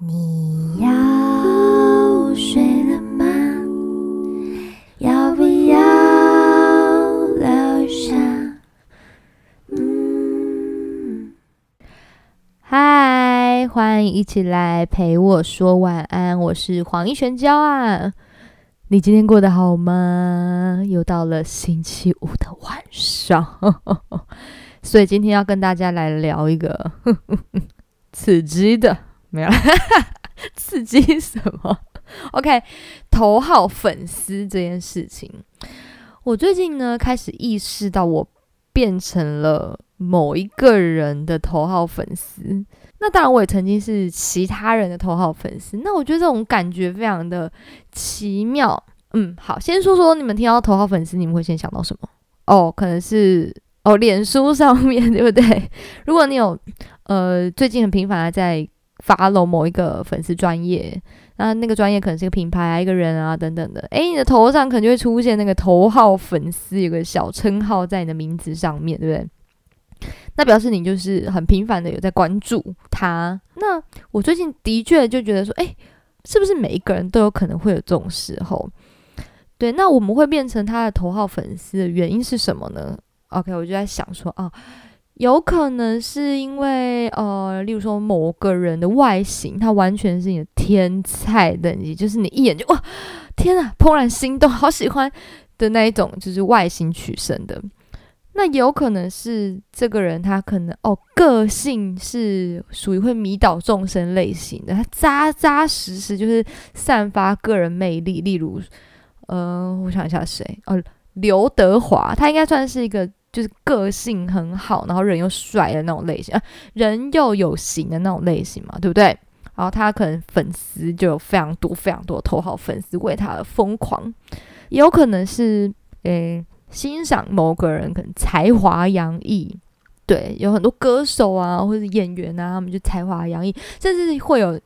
你要睡了吗？要不要留下？嗯，嗨，欢迎一起来陪我说晚安，我是黄一璇娇啊。你今天过得好吗？又到了星期五的晚上，所以今天要跟大家来聊一个 刺激的，没有啦 刺激什么？OK，头号粉丝这件事情，我最近呢开始意识到，我变成了某一个人的头号粉丝。那当然，我也曾经是其他人的头号粉丝。那我觉得这种感觉非常的奇妙。嗯，好，先说说你们听到头号粉丝，你们会先想到什么？哦，可能是哦，脸书上面对不对？如果你有呃最近很频繁的在 follow 某一个粉丝专业，那那个专业可能是一个品牌啊、一个人啊等等的，诶，你的头上可能就会出现那个头号粉丝，有个小称号在你的名字上面，对不对？那表示你就是很频繁的有在关注他。那我最近的确就觉得说，诶，是不是每一个人都有可能会有这种时候？对，那我们会变成他的头号粉丝的原因是什么呢？OK，我就在想说啊，有可能是因为呃，例如说某个人的外形，他完全是你的天菜等级，就是你一眼就哇，天啊，怦然心动，好喜欢的那一种，就是外形取胜的。那有可能是这个人，他可能哦，个性是属于会迷倒众生类型的，他扎扎实实就是散发个人魅力。例如，呃，我想一下谁哦，刘德华，他应该算是一个就是个性很好，然后人又帅的那种类型，啊，人又有型的那种类型嘛，对不对？然后他可能粉丝就有非常多非常多头号粉丝为他而疯狂，也有可能是诶。欣赏某个人可能才华洋溢，对，有很多歌手啊，或者演员啊，他们就才华洋溢，甚至会有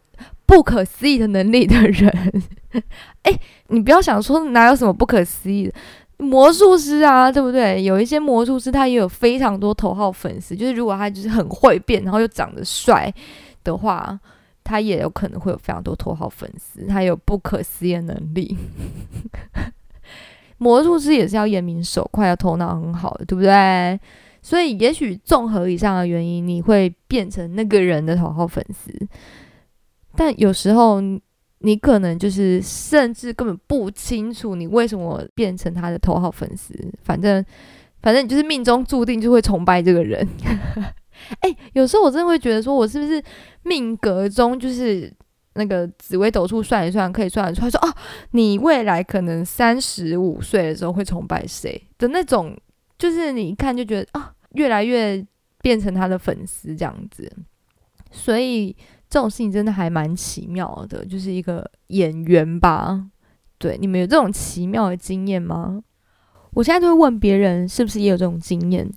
不可思议的能力的人。哎，你不要想说哪有什么不可思议的魔术师啊，对不对？有一些魔术师他也有非常多头号粉丝，就是如果他就是很会变，然后又长得帅的话，他也有可能会有非常多头号粉丝，他有不可思议的能力。魔术师也是要眼明手快，要头脑很好的，对不对？所以也许综合以上的原因，你会变成那个人的头号粉丝。但有时候你可能就是甚至根本不清楚你为什么变成他的头号粉丝。反正反正你就是命中注定就会崇拜这个人。哎，有时候我真的会觉得说，我是不是命格中就是。那个紫微斗数算一算，可以算得出来，说哦，你未来可能三十五岁的时候会崇拜谁的那种，就是你一看就觉得啊，越来越变成他的粉丝这样子。所以这种事情真的还蛮奇妙的，就是一个演员吧。对，你们有这种奇妙的经验吗？我现在就会问别人，是不是也有这种经验？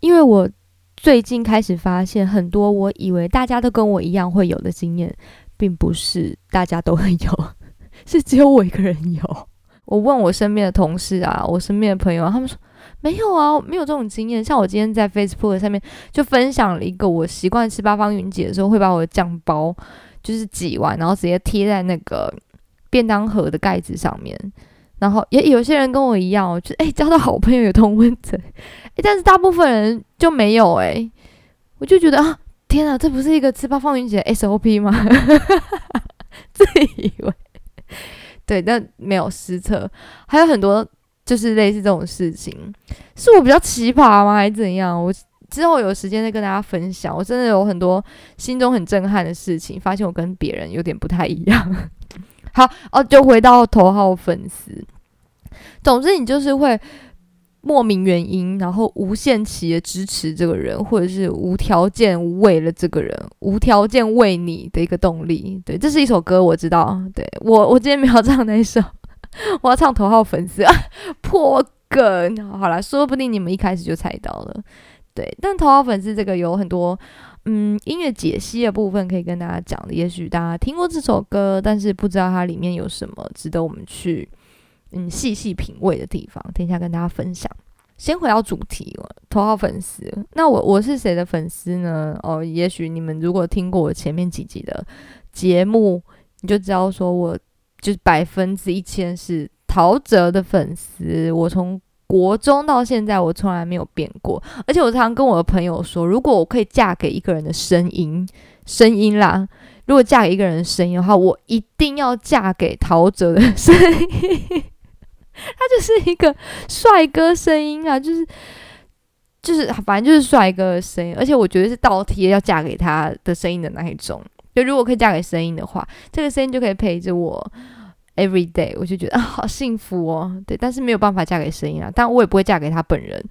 因为我最近开始发现很多我以为大家都跟我一样会有的经验。并不是大家都会有，是只有我一个人有。我问我身边的同事啊，我身边的朋友，他们说没有啊，没有这种经验。像我今天在 Facebook 上面就分享了一个，我习惯吃八方云集的时候，会把我的酱包就是挤完，然后直接贴在那个便当盒的盖子上面。然后也有些人跟我一样，就诶交到好朋友有通温层，诶，但是大部分人就没有诶，我就觉得啊。天啊，这不是一个吃八方云集的 SOP 吗？自以为对，但没有实测，还有很多就是类似这种事情，是我比较奇葩吗，还是怎样？我之后有时间再跟大家分享。我真的有很多心中很震撼的事情，发现我跟别人有点不太一样。好哦，就回到头号粉丝，总之你就是会。莫名原因，然后无限期的支持这个人，或者是无条件为了这个人，无条件为你的一个动力。对，这是一首歌，我知道。对我，我今天没有唱那一首，我要唱头号粉丝啊 破梗。好了，说不定你们一开始就猜到了。对，但头号粉丝这个有很多嗯音乐解析的部分可以跟大家讲的。也许大家听过这首歌，但是不知道它里面有什么值得我们去。嗯，细细品味的地方，等一下跟大家分享。先回到主题，头号粉丝。那我我是谁的粉丝呢？哦，也许你们如果听过我前面几集的节目，你就知道说我就是百分之一千是陶喆的粉丝。我从国中到现在，我从来没有变过。而且我常跟我的朋友说，如果我可以嫁给一个人的声音，声音啦，如果嫁给一个人的声音的话，我一定要嫁给陶喆的声音。他就是一个帅哥声音啊，就是就是反正就是帅哥的声音，而且我觉得是倒贴要嫁给他的声音的那一种。就如果可以嫁给声音的话，这个声音就可以陪着我 every day，我就觉得啊好幸福哦。对，但是没有办法嫁给声音啊，但我也不会嫁给他本人。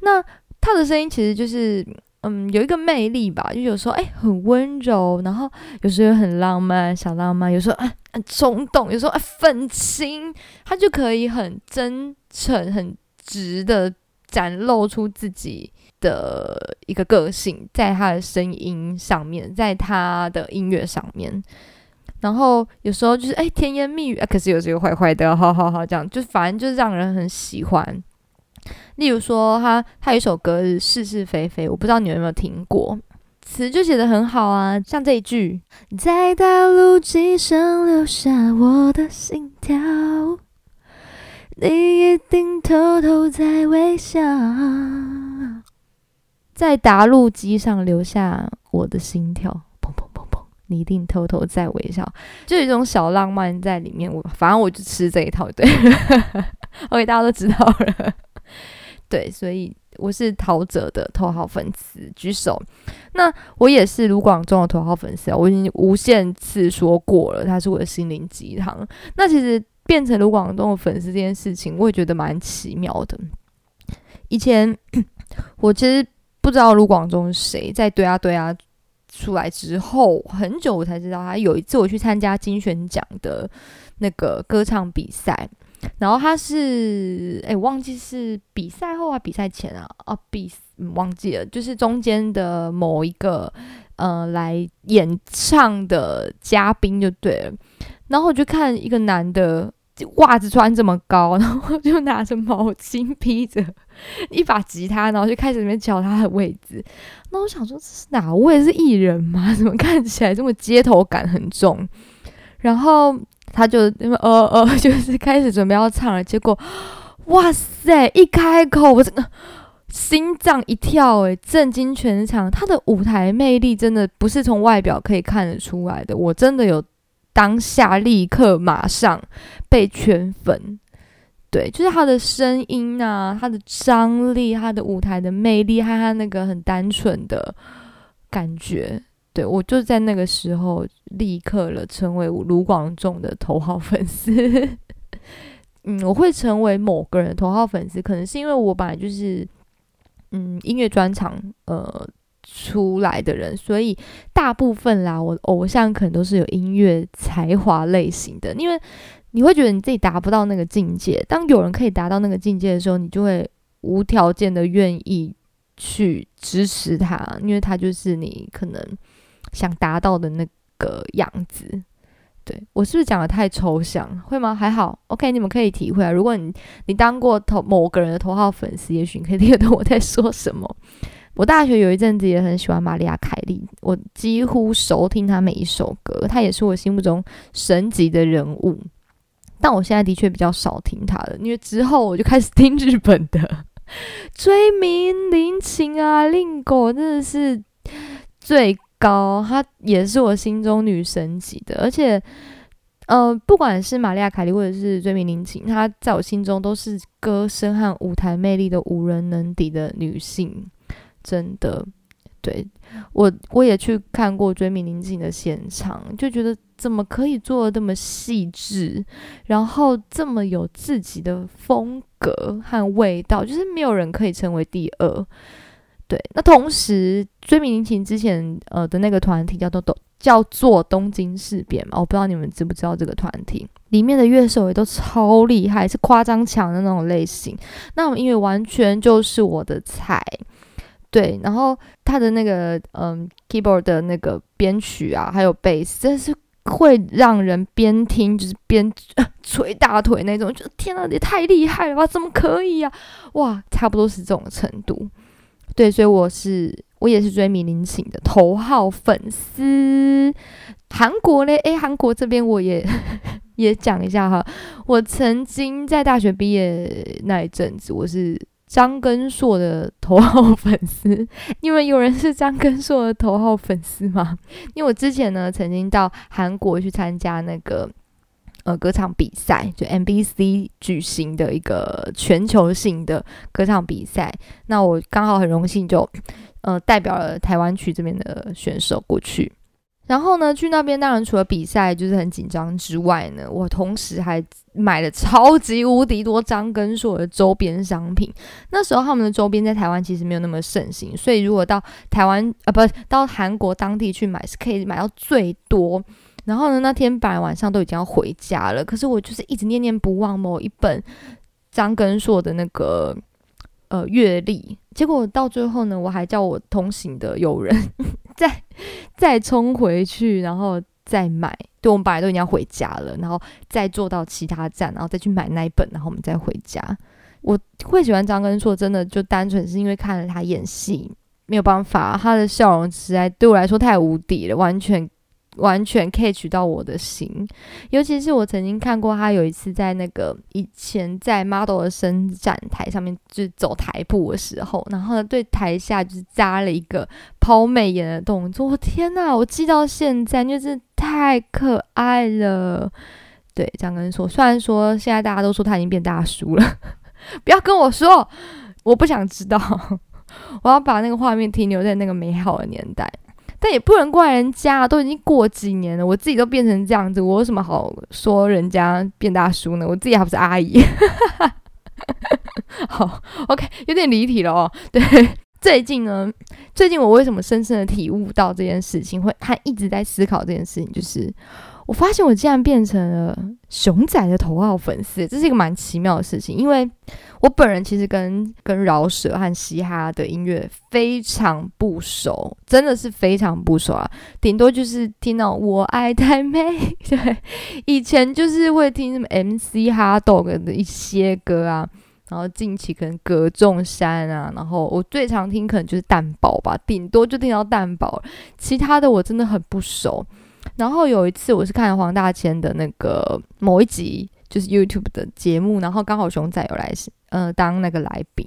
那他的声音其实就是。嗯，有一个魅力吧，就有时候哎很温柔，然后有时候又很浪漫，小浪漫，有时候啊很冲动，有时候啊愤青，他就可以很真诚、很直的展露出自己的一个个性，在他的声音上面，在他的音乐上面，然后有时候就是哎甜言蜜语啊，可是有时候坏坏的，好好好这样，就反正就是让人很喜欢。例如说，他他有一首歌是是是非非，我不知道你们有没有听过，词就写的很好啊，像这一句，在大陆机上留下我的心跳，你一定偷偷在微笑，在答录机上留下我的心跳，你一定偷偷在微笑，就有一种小浪漫在里面。我反正我就吃这一套，对，OK，大家都知道了。对，所以我是陶喆的头号粉丝，举手。那我也是卢广仲的头号粉丝啊，我已经无限次说过了，他是我的心灵鸡汤。那其实变成卢广仲的粉丝这件事情，我也觉得蛮奇妙的。以前 我其实不知道卢广仲是谁，在对啊对啊出来之后很久，我才知道他有一次我去参加金选奖的那个歌唱比赛。然后他是，哎，忘记是比赛后啊，比赛前啊，哦，比忘记了，就是中间的某一个呃来演唱的嘉宾就对了。然后我就看一个男的 袜子穿这么高，然后就拿着毛巾披着一把吉他，然后就开始里面敲他的位置。那我想说这是哪位？是艺人吗？怎么看起来这么街头感很重？然后。他就因为呃呃，就是开始准备要唱了，结果哇塞，一开口我整个心脏一跳，诶，震惊全场。他的舞台魅力真的不是从外表可以看得出来的，我真的有当下立刻马上被圈粉。对，就是他的声音啊，他的张力，他的舞台的魅力，还有他那个很单纯的感觉。对我就在那个时候立刻了成为卢广仲的头号粉丝。嗯，我会成为某个人头号粉丝，可能是因为我本来就是嗯音乐专场呃出来的人，所以大部分啦，我偶像可能都是有音乐才华类型的。因为你会觉得你自己达不到那个境界，当有人可以达到那个境界的时候，你就会无条件的愿意去支持他，因为他就是你可能。想达到的那个样子，对我是不是讲的太抽象？会吗？还好，OK，你们可以体会啊。如果你你当过头某个人的头号粉丝，也许你可以 听得懂我在说什么。我大学有一阵子也很喜欢玛利亚凯莉，我几乎熟听她每一首歌，她也是我心目中神级的人物。但我现在的确比较少听她的，因为之后我就开始听日本的追名林琴啊，令狗真的是最。高，她也是我心中女神级的，而且，呃，不管是玛利亚凯莉或者是追名林琴，她在我心中都是歌声和舞台魅力的无人能敌的女性，真的。对我，我也去看过追名林檎的现场，就觉得怎么可以做的这么细致，然后这么有自己的风格和味道，就是没有人可以成为第二。对，那同时追名林檎之前呃的那个团体叫做东叫做东京事变嘛，我不知道你们知不知道这个团体里面的乐手也都超厉害，是夸张强的那种类型。那我音乐完全就是我的菜，对，然后他的那个嗯 keyboard 的那个编曲啊，还有 bass，真是会让人边听就是边捶大腿那种，就天呐，也太厉害了吧？怎么可以呀？哇，差不多是这种程度。对，所以我是我也是追米林请的头号粉丝。韩国嘞，诶，韩国这边我也 也讲一下哈。我曾经在大学毕业那一阵子，我是张根硕的头号粉丝。因为有人是张根硕的头号粉丝吗？因为我之前呢，曾经到韩国去参加那个呃歌唱比赛，就 MBC 举行的一个全球性的歌唱比赛。那我刚好很荣幸就呃代表了台湾区这边的选手过去。然后呢，去那边当然除了比赛就是很紧张之外呢，我同时还买了超级无敌多张根硕的周边商品。那时候他们的周边在台湾其实没有那么盛行，所以如果到台湾啊，不到韩国当地去买是可以买到最多。然后呢，那天本来晚上都已经要回家了，可是我就是一直念念不忘某一本张根硕的那个呃阅历。结果到最后呢，我还叫我同行的友人。再再冲回去，然后再买。对，我们本来都已经要回家了，然后再坐到其他站，然后再去买那一本，然后我们再回家。我会喜欢张根硕，真的就单纯是因为看了他演戏，没有办法，他的笑容实在对我来说太无敌了，完全。完全 catch 到我的心，尤其是我曾经看过他有一次在那个以前在 model 的伸展台上面，就是走台步的时候，然后呢对台下就是加了一个抛媚眼的动作。我天呐，我记到现在，就是太可爱了。对张根硕，虽然说现在大家都说他已经变大叔了，不要跟我说，我不想知道，我要把那个画面停留在那个美好的年代。但也不能怪人家，都已经过几年了，我自己都变成这样子，我有什么好说人家变大叔呢？我自己还不是阿姨。好，OK，有点离题了哦。对，最近呢，最近我为什么深深的体悟到这件事情，会还一直在思考这件事情，就是。我发现我竟然变成了熊仔的头号粉丝，这是一个蛮奇妙的事情。因为我本人其实跟跟饶舌和嘻哈的音乐非常不熟，真的是非常不熟啊。顶多就是听到我爱太美，对，以前就是会听什么 MC 哈 dog 的一些歌啊，然后近期可能葛仲山啊，然后我最常听可能就是蛋堡吧，顶多就听到蛋堡，其他的我真的很不熟。然后有一次，我是看黄大千的那个某一集，就是 YouTube 的节目，然后刚好熊仔有来，呃，当那个来宾，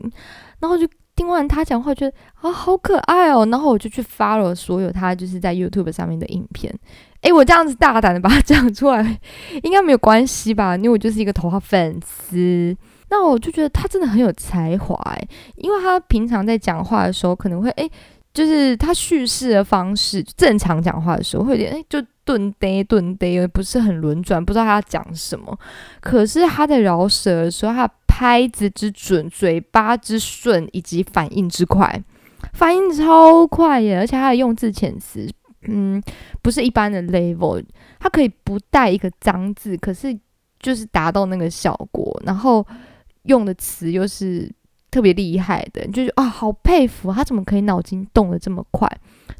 然后就听完他讲话，觉得啊，好可爱哦，然后我就去发了所有他就是在 YouTube 上面的影片。诶，我这样子大胆的把他 讲出来，应该没有关系吧？因为我就是一个头号粉丝。那我就觉得他真的很有才华，诶，因为他平常在讲话的时候，可能会诶。就是他叙事的方式，正常讲话的时候会有点哎，就顿呆顿呆，不是很轮转，不知道他讲什么。可是他在饶舌的时候，他拍子之准，嘴巴之顺，以及反应之快，反应超快耶！而且他的用字遣词，嗯，不是一般的 level，他可以不带一个脏字，可是就是达到那个效果，然后用的词又是。特别厉害的，就是啊，好佩服他怎么可以脑筋动得这么快，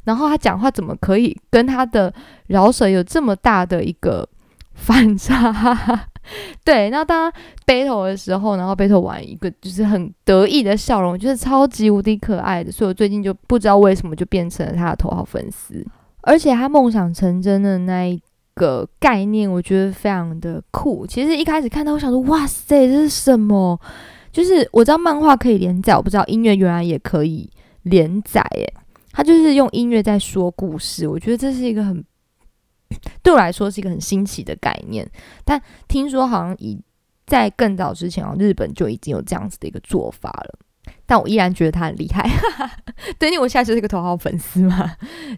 然后他讲话怎么可以跟他的饶舌有这么大的一个反差？对，那当他 battle 的时候，然后 battle 完一个就是很得意的笑容，就是超级无敌可爱的，所以我最近就不知道为什么就变成了他的头号粉丝，而且他梦想成真的那一个概念，我觉得非常的酷。其实一开始看到，我想说，哇塞，这是什么？就是我知道漫画可以连载，我不知道音乐原来也可以连载。诶，他就是用音乐在说故事，我觉得这是一个很 对我来说是一个很新奇的概念。但听说好像以在更早之前啊，日本就已经有这样子的一个做法了。但我依然觉得他很厉害。对，因为我现在就是一个头号粉丝嘛，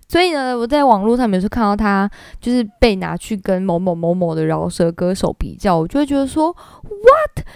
所以呢，我在网络上面有时候看到他就是被拿去跟某某某某的饶舌歌手比较，我就会觉得说，what？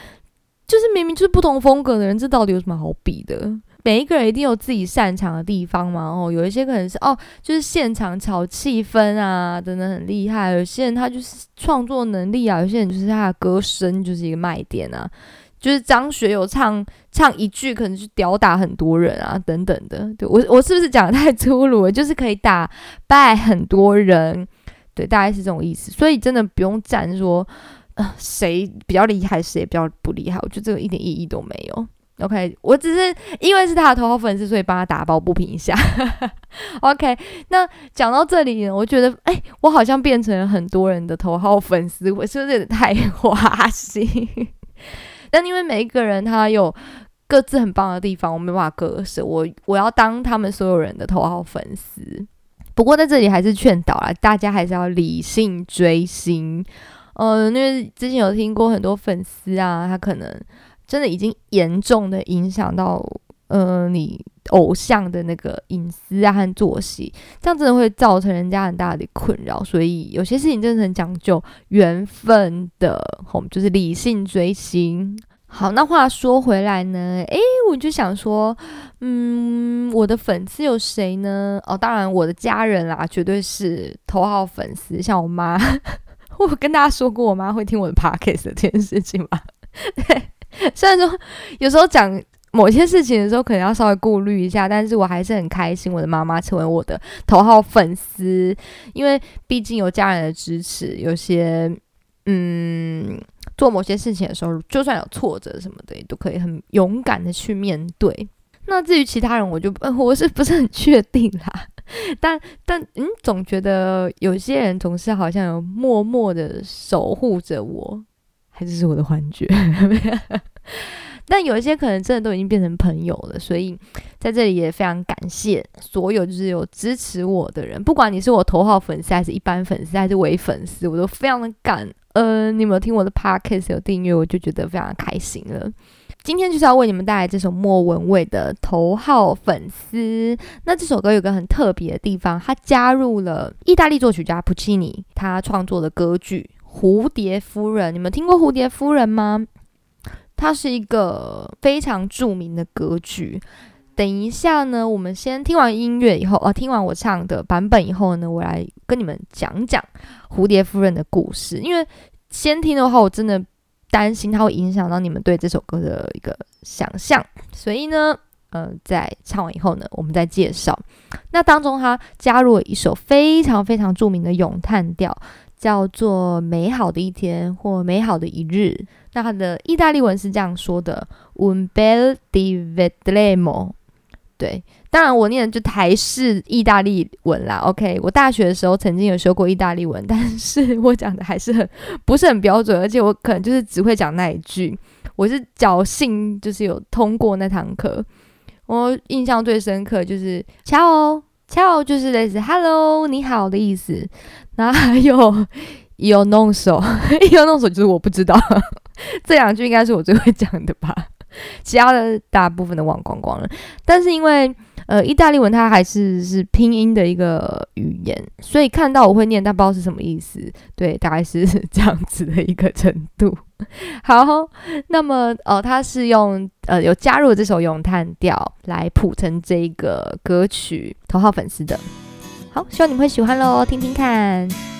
就是明明就是不同风格的人，这到底有什么好比的？每一个人一定有自己擅长的地方嘛。哦，有一些可能是哦，就是现场炒气氛啊，真的很厉害。有些人他就是创作能力啊，有些人就是他的歌声就是一个卖点啊。就是张学友唱唱一句，可能就吊打很多人啊，等等的。对我我是不是讲的太粗鲁了？就是可以打败很多人，对，大概是这种意思。所以真的不用站说。呃，谁比较厉害，谁比较不厉害？我觉得这个一点意义都没有。OK，我只是因为是他的头号粉丝，所以帮他打抱不平一下。OK，那讲到这里，我觉得，哎，我好像变成了很多人的头号粉丝，我是不是有点太花心？但因为每一个人他有各自很棒的地方，我没办法割舍，我我要当他们所有人的头号粉丝。不过在这里还是劝导啊，大家还是要理性追星。呃，因为之前有听过很多粉丝啊，他可能。真的已经严重的影响到呃你偶像的那个隐私啊和作息，这样真的会造成人家很大的困扰。所以有些事情真的很讲究缘分的，我就是理性追星。好，那话说回来呢，诶，我就想说，嗯，我的粉丝有谁呢？哦，当然我的家人啦，绝对是头号粉丝。像我妈，我跟大家说过，我妈会听我的 podcast 这件事情吗？对。虽然说有时候讲某些事情的时候，可能要稍微顾虑一下，但是我还是很开心，我的妈妈成为我的头号粉丝，因为毕竟有家人的支持，有些嗯做某些事情的时候，就算有挫折什么的，也都可以很勇敢的去面对。那至于其他人，我就我是不是很确定啦？但但嗯，总觉得有些人总是好像有默默的守护着我。还是我的幻觉，但有一些可能真的都已经变成朋友了，所以在这里也非常感谢所有就是有支持我的人，不管你是我头号粉丝还是一般粉丝还是伪粉丝，我都非常的感恩。你有没有听我的 podcast 有订阅，我就觉得非常开心了。今天就是要为你们带来这首莫文蔚的头号粉丝。那这首歌有个很特别的地方，它加入了意大利作曲家普契尼他创作的歌剧。蝴蝶夫人，你们听过蝴蝶夫人吗？它是一个非常著名的歌剧。等一下呢，我们先听完音乐以后，啊，听完我唱的版本以后呢，我来跟你们讲讲蝴蝶夫人的故事。因为先听的话，我真的担心它会影响到你们对这首歌的一个想象，所以呢，呃，在唱完以后呢，我们再介绍。那当中，它加入了一首非常非常著名的咏叹调。叫做美好的一天或美好的一日，那它的意大利文是这样说的：un bel di vedremo。对，当然我念的就台式意大利文啦。OK，我大学的时候曾经有学过意大利文，但是我讲的还是很不是很标准，而且我可能就是只会讲那一句。我是侥幸就是有通过那堂课，我印象最深刻就是 ciao ciao，就是类似 hello 你好的意思。那还有有弄手，有弄手就是我不知道，这两句应该是我最会讲的吧，其他的大部分都忘光光了。但是因为呃意大利文它还是是拼音的一个语言，所以看到我会念，但不知道是什么意思。对，大概是 这样子的一个程度。好，那么呃，它是用呃有加入这首咏叹调来谱成这个歌曲头号粉丝的。好，希望你们会喜欢喽，听听看。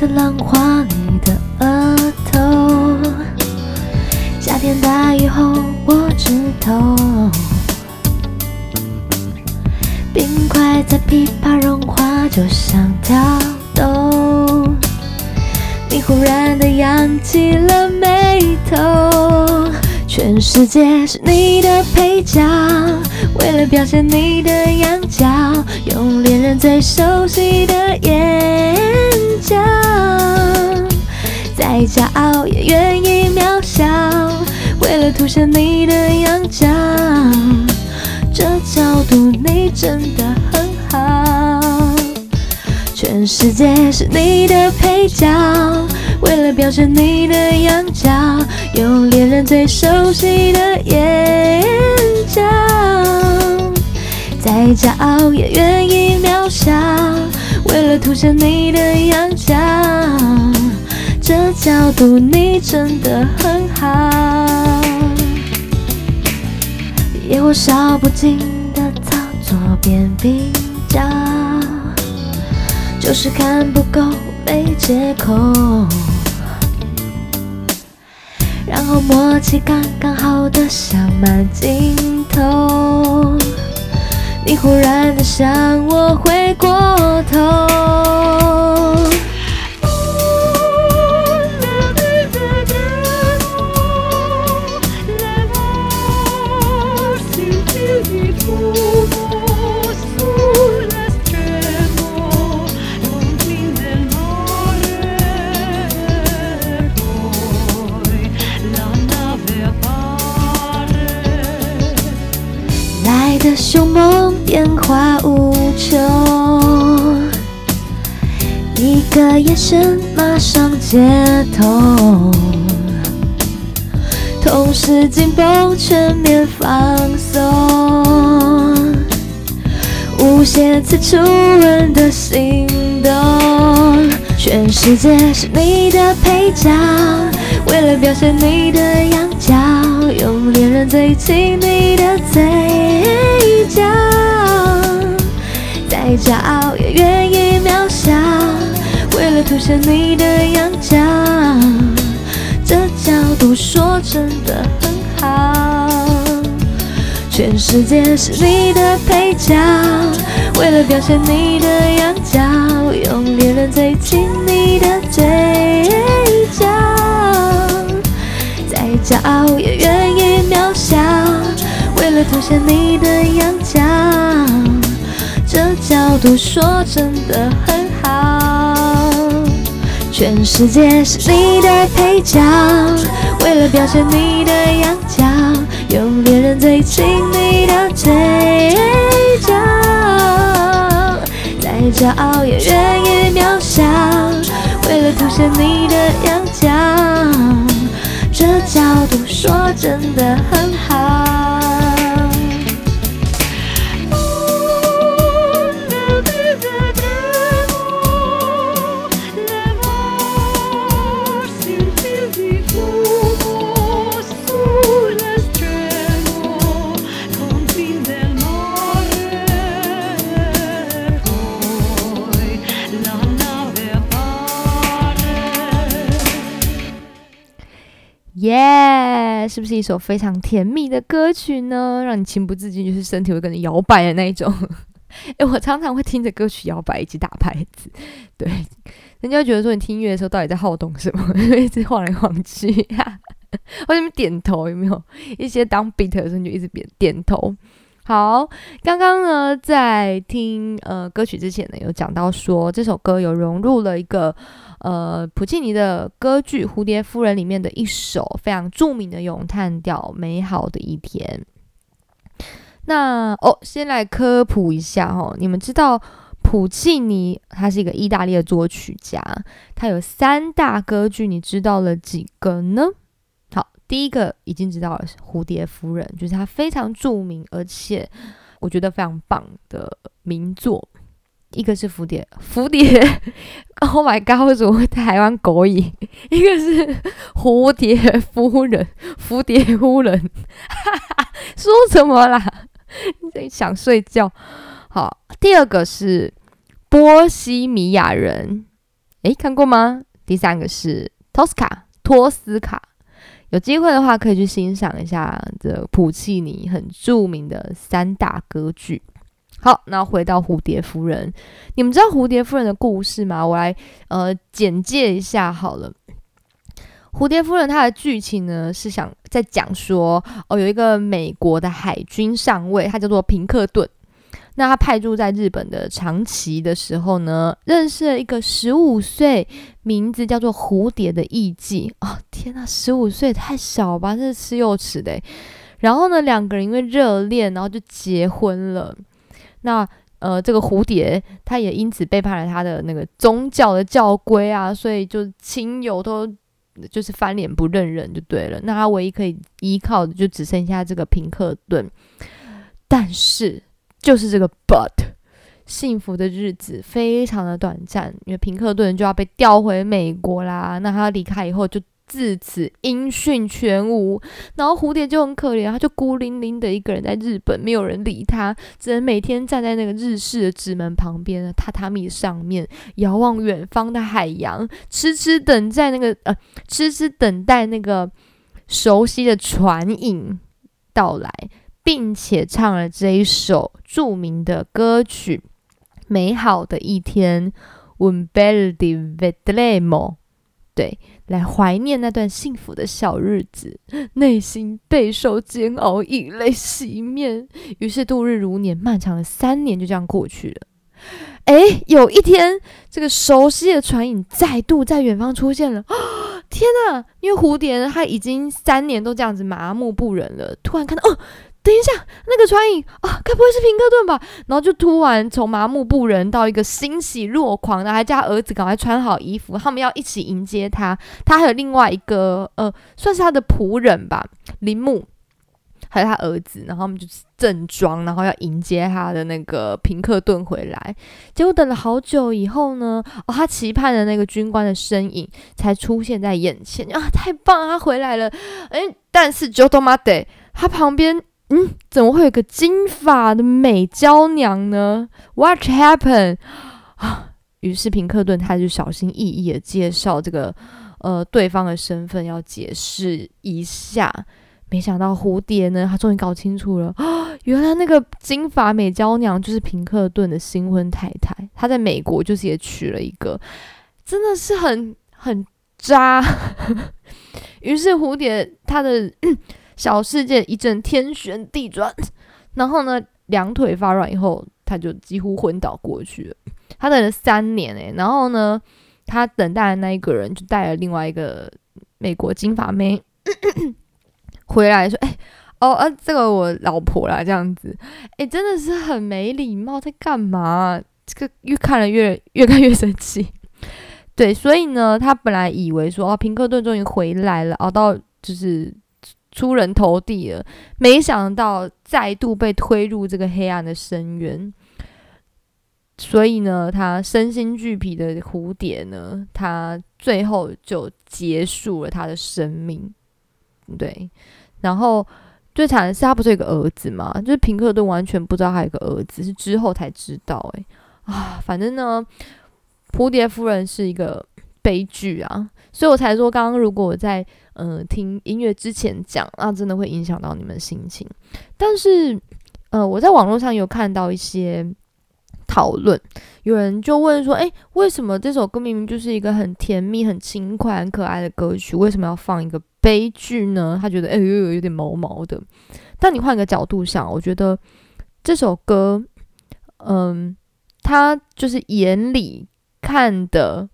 的浪花，你的额头。夏天大雨后，我知道。冰块在琵琶融化，就像跳动。你忽然的扬起了眉头。全世界是你的配角，为了表现你的眼角，用恋人最熟悉的眼角，再骄傲也愿意渺小，为了凸显你的仰角，这角度你真的很好。全世界是你的配角。为了表现你的眼角，用恋人最熟悉的眼骄傲也愿意渺小，为了凸显你的样角，这角度你真的很好。野火烧不尽的操作变比较，就是看不够没借口。然后默契刚刚好的像慢镜头，你忽然的向我回过头。的凶猛，变化无穷，一个眼神马上接通，同时紧绷，全面放松，无限次初吻的心动，全世界是你的配角，为了表现你的仰角，用恋人最亲密的嘴角，再骄傲也愿意渺小，为了凸显你的仰角，这角度说真的很好。全世界是你的配角，为了表现你的仰角，用恋人最亲密的嘴，骄傲也愿意渺小，为了凸显你的样角，这角度说真的很好。全世界是你的配角，为了表现你的样角，用恋人最亲密的嘴角，再骄傲也愿意渺小，为了凸显你的样角，这角度说真的很好。是不是一首非常甜蜜的歌曲呢？让你情不自禁就是身体会跟着摇摆的那一种。诶，我常常会听着歌曲摇摆以及打拍子，对，人家会觉得说你听音乐的时候到底在好动什么，一直晃来晃去呀，或者点头有没有？一些当 beat 的时候你就一直点点头。好，刚刚呢在听呃歌曲之前呢，有讲到说这首歌有融入了一个呃普契尼的歌剧《蝴蝶夫人》里面的一首非常著名的咏叹调《美好的一天》。那哦，先来科普一下哦，你们知道普契尼他是一个意大利的作曲家，他有三大歌剧，你知道了几个呢？第一个已经知道了，《蝴蝶夫人》就是他非常著名，而且我觉得非常棒的名作。一个是蝴蝶，蝴蝶，Oh my god，为什么会台湾狗语？一个是蝴蝶夫人，蝴蝶夫人，哈哈，说什么啦？你想睡觉？好，第二个是波西米亚人，诶，看过吗？第三个是托斯卡，托斯卡。有机会的话，可以去欣赏一下这普契尼很著名的三大歌剧。好，那回到蝴蝶夫人，你们知道蝴蝶夫人的故事吗？我来呃简介一下好了。蝴蝶夫人她的剧情呢是想在讲说，哦，有一个美国的海军上尉，他叫做平克顿。那他派驻在日本的长崎的时候呢，认识了一个十五岁，名字叫做蝴蝶的艺妓。哦，天呐，十五岁太小吧，这是吃幼齿的。然后呢，两个人因为热恋，然后就结婚了。那呃，这个蝴蝶他也因此背叛了他的那个宗教的教规啊，所以就亲友都就是翻脸不认人就对了。那他唯一可以依靠的就只剩下这个平克顿，但是。就是这个 but，幸福的日子非常的短暂，因为平克顿就要被调回美国啦。那他离开以后就。自此音讯全无，然后蝴蝶就很可怜，他就孤零零的一个人在日本，没有人理他，只能每天站在那个日式的纸门旁边的榻榻米上面，遥望远方的海洋，痴痴等在那个呃，痴痴等待那个熟悉的船影到来，并且唱了这一首著名的歌曲《美好的一天》，Un bel di vedremo，对。来怀念那段幸福的小日子，内心备受煎熬，以泪洗面。于是度日如年，漫长的三年就这样过去了。哎，有一天，这个熟悉的船影再度在远方出现了。天哪！因为蝴蝶它已经三年都这样子麻木不仁了，突然看到，哦。等一下，那个船影啊，该不会是平克顿吧？然后就突然从麻木不仁到一个欣喜若狂的，还叫他儿子赶快穿好衣服，他们要一起迎接他。他还有另外一个呃，算是他的仆人吧，铃木，还有他儿子，然后他们就正装，然后要迎接他的那个平克顿回来。结果等了好久以后呢，哦，他期盼的那个军官的身影才出现在眼前啊！太棒了，他回来了。诶，但是 Jotomade 他旁边。嗯，怎么会有个金发的美娇娘呢？What happened？啊，于是平克顿他就小心翼翼的介绍这个呃对方的身份，要解释一下。没想到蝴蝶呢，他终于搞清楚了啊，原来那个金发美娇娘就是平克顿的新婚太太。他在美国就是也娶了一个，真的是很很渣。于是蝴蝶他的。小世界一阵天旋地转，然后呢，两腿发软以后，他就几乎昏倒过去了。他等了三年诶，然后呢，他等待的那一个人就带了另外一个美国金发妹 回来，说：“哎，哦，呃，这个我老婆啦，这样子，哎，真的是很没礼貌，在干嘛？这个越看了越越看越生气。对，所以呢，他本来以为说，哦，平克顿终于回来了，熬到就是。出人头地了，没想到再度被推入这个黑暗的深渊。所以呢，他身心俱疲的蝴蝶呢，他最后就结束了他的生命。对，然后最惨的是，他不是有个儿子吗？就是平克顿完全不知道他有个儿子，是之后才知道。诶，啊，反正呢，蝴蝶夫人是一个悲剧啊，所以我才说，刚刚如果我在。嗯，听音乐之前讲，那真的会影响到你们心情。但是，呃，我在网络上有看到一些讨论，有人就问说：“诶，为什么这首歌明明就是一个很甜蜜、很轻快、很可爱的歌曲，为什么要放一个悲剧呢？”他觉得，哎呦，有点毛毛的。但你换个角度想，我觉得这首歌，嗯，他就是眼里看的。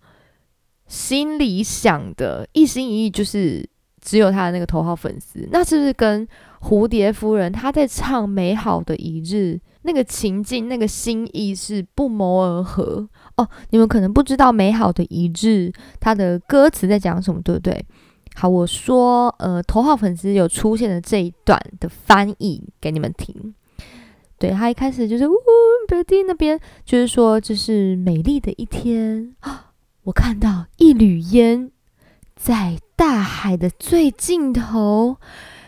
心里想的一心一意就是只有他的那个头号粉丝，那是不是跟蝴蝶夫人她在唱《美好的一日》那个情境、那个心意是不谋而合？哦，你们可能不知道《美好的一日》它的歌词在讲什么，对不对？好，我说，呃，头号粉丝有出现的这一段的翻译给你们听。对他一开始就是呜，贝蒂那边就是说这是美丽的一天啊。我看到一缕烟在大海的最尽头，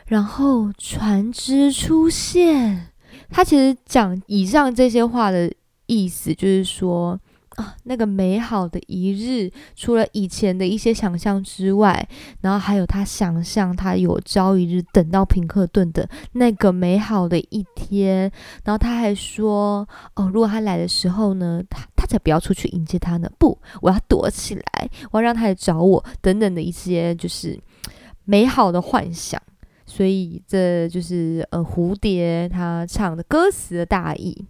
然后船只出现。他其实讲以上这些话的意思，就是说。啊，那个美好的一日，除了以前的一些想象之外，然后还有他想象他有朝一日等到平克顿的那个美好的一天。然后他还说：“哦，如果他来的时候呢，他他才不要出去迎接他呢，不，我要躲起来，我要让他来找我，等等的一些就是美好的幻想。”所以这就是呃，蝴蝶他唱的歌词的大意。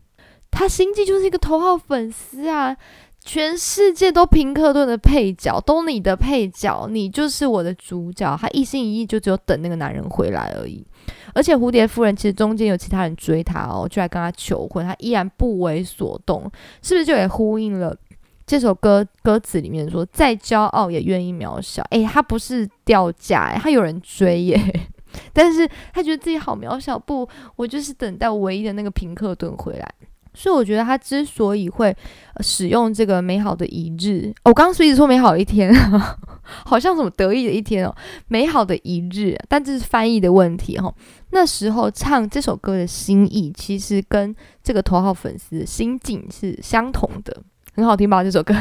他心机就是一个头号粉丝啊！全世界都平克顿的配角，都你的配角，你就是我的主角。他一心一意就只有等那个男人回来而已。而且蝴蝶夫人其实中间有其他人追他哦，就来跟他求婚，他依然不为所动，是不是就也呼应了这首歌歌词里面说再骄傲也愿意渺小？诶，他不是掉价，他有人追耶。但是他觉得自己好渺小，不，我就是等待唯一的那个平克顿回来。所以我觉得他之所以会使用这个美好的一日，我刚刚是一直说美好的一天，好像什么得意的一天哦，美好的一日，但这是翻译的问题哈。那时候唱这首歌的心意，其实跟这个头号粉丝的心境是相同的，很好听吧？这首歌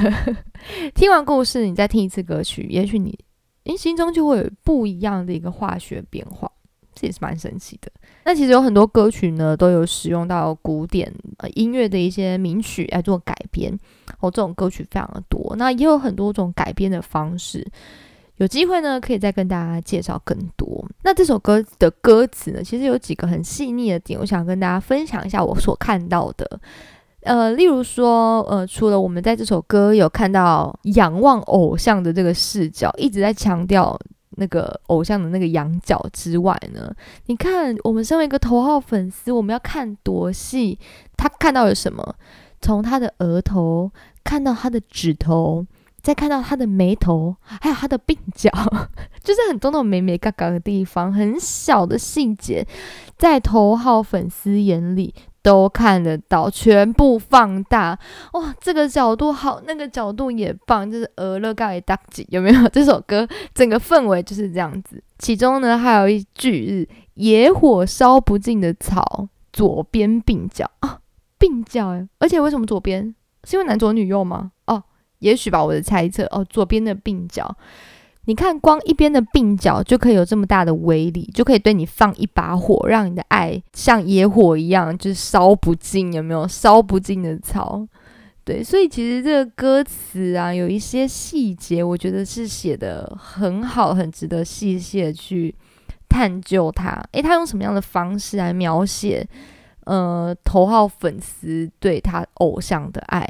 听完故事，你再听一次歌曲，也许你你心中就会有不一样的一个化学变化。这也是蛮神奇的。那其实有很多歌曲呢，都有使用到古典呃音乐的一些名曲来做改编，哦，这种歌曲非常的多。那也有很多种改编的方式，有机会呢可以再跟大家介绍更多。那这首歌的歌词呢，其实有几个很细腻的点，我想跟大家分享一下我所看到的。呃，例如说，呃，除了我们在这首歌有看到仰望偶像的这个视角，一直在强调。那个偶像的那个羊角之外呢？你看，我们身为一个头号粉丝，我们要看多细。他看到了什么？从他的额头看到他的指头，再看到他的眉头，还有他的鬓角，就是很多那种美美嘎嘎的地方，很小的细节，在头号粉丝眼里。都看得到，全部放大哇！这个角度好，那个角度也棒，就是俄勒盖大吉有没有？这首歌整个氛围就是这样子。其中呢，还有一句是“野火烧不尽的草，左边鬓角啊，鬓角哎！而且为什么左边？是因为男左女右吗？哦，也许吧，我的猜测哦，左边的鬓角。你看，光一边的鬓角就可以有这么大的威力，就可以对你放一把火，让你的爱像野火一样，就是烧不尽，有没有？烧不尽的草，对。所以其实这个歌词啊，有一些细节，我觉得是写的很好，很值得细细的去探究它。诶，他用什么样的方式来描写？呃，头号粉丝对他偶像的爱，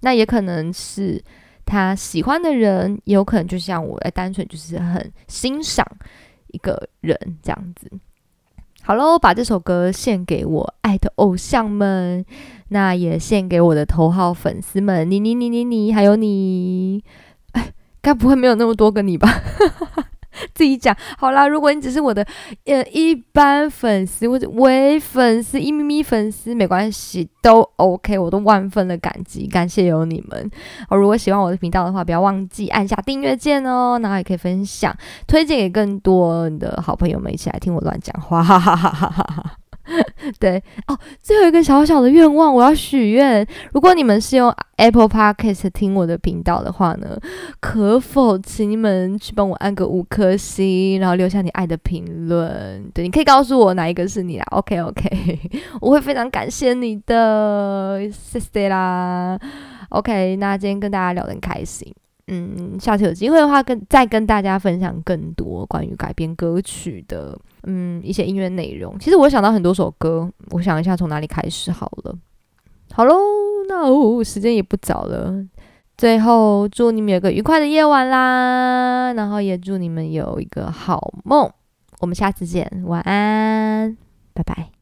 那也可能是。他喜欢的人也有可能就像我，单纯就是很欣赏一个人这样子。好喽，把这首歌献给我爱的偶像们，那也献给我的头号粉丝们，你你你你你，还有你，哎，该不会没有那么多个你吧？自己讲好啦，如果你只是我的呃一般粉丝或者微粉丝、一咪咪粉丝，没关系，都 OK，我都万分的感激，感谢有你们。哦，如果喜欢我的频道的话，不要忘记按下订阅键哦，然后也可以分享、推荐给更多你的好朋友们一起来听我乱讲话，哈哈哈哈哈哈。对哦，最后一个小小的愿望，我要许愿。如果你们是用 Apple Podcast 听我的频道的话呢，可否请你们去帮我按个五颗星，然后留下你爱的评论？对，你可以告诉我哪一个是你啦。OK OK，我会非常感谢你的，谢谢啦。OK，那今天跟大家聊得很开心。嗯，下次有机会的话，跟再跟大家分享更多关于改编歌曲的，嗯，一些音乐内容。其实我想到很多首歌，我想一下从哪里开始好了。好喽，那时间也不早了，最后祝你们有个愉快的夜晚啦，然后也祝你们有一个好梦。我们下次见，晚安，拜拜。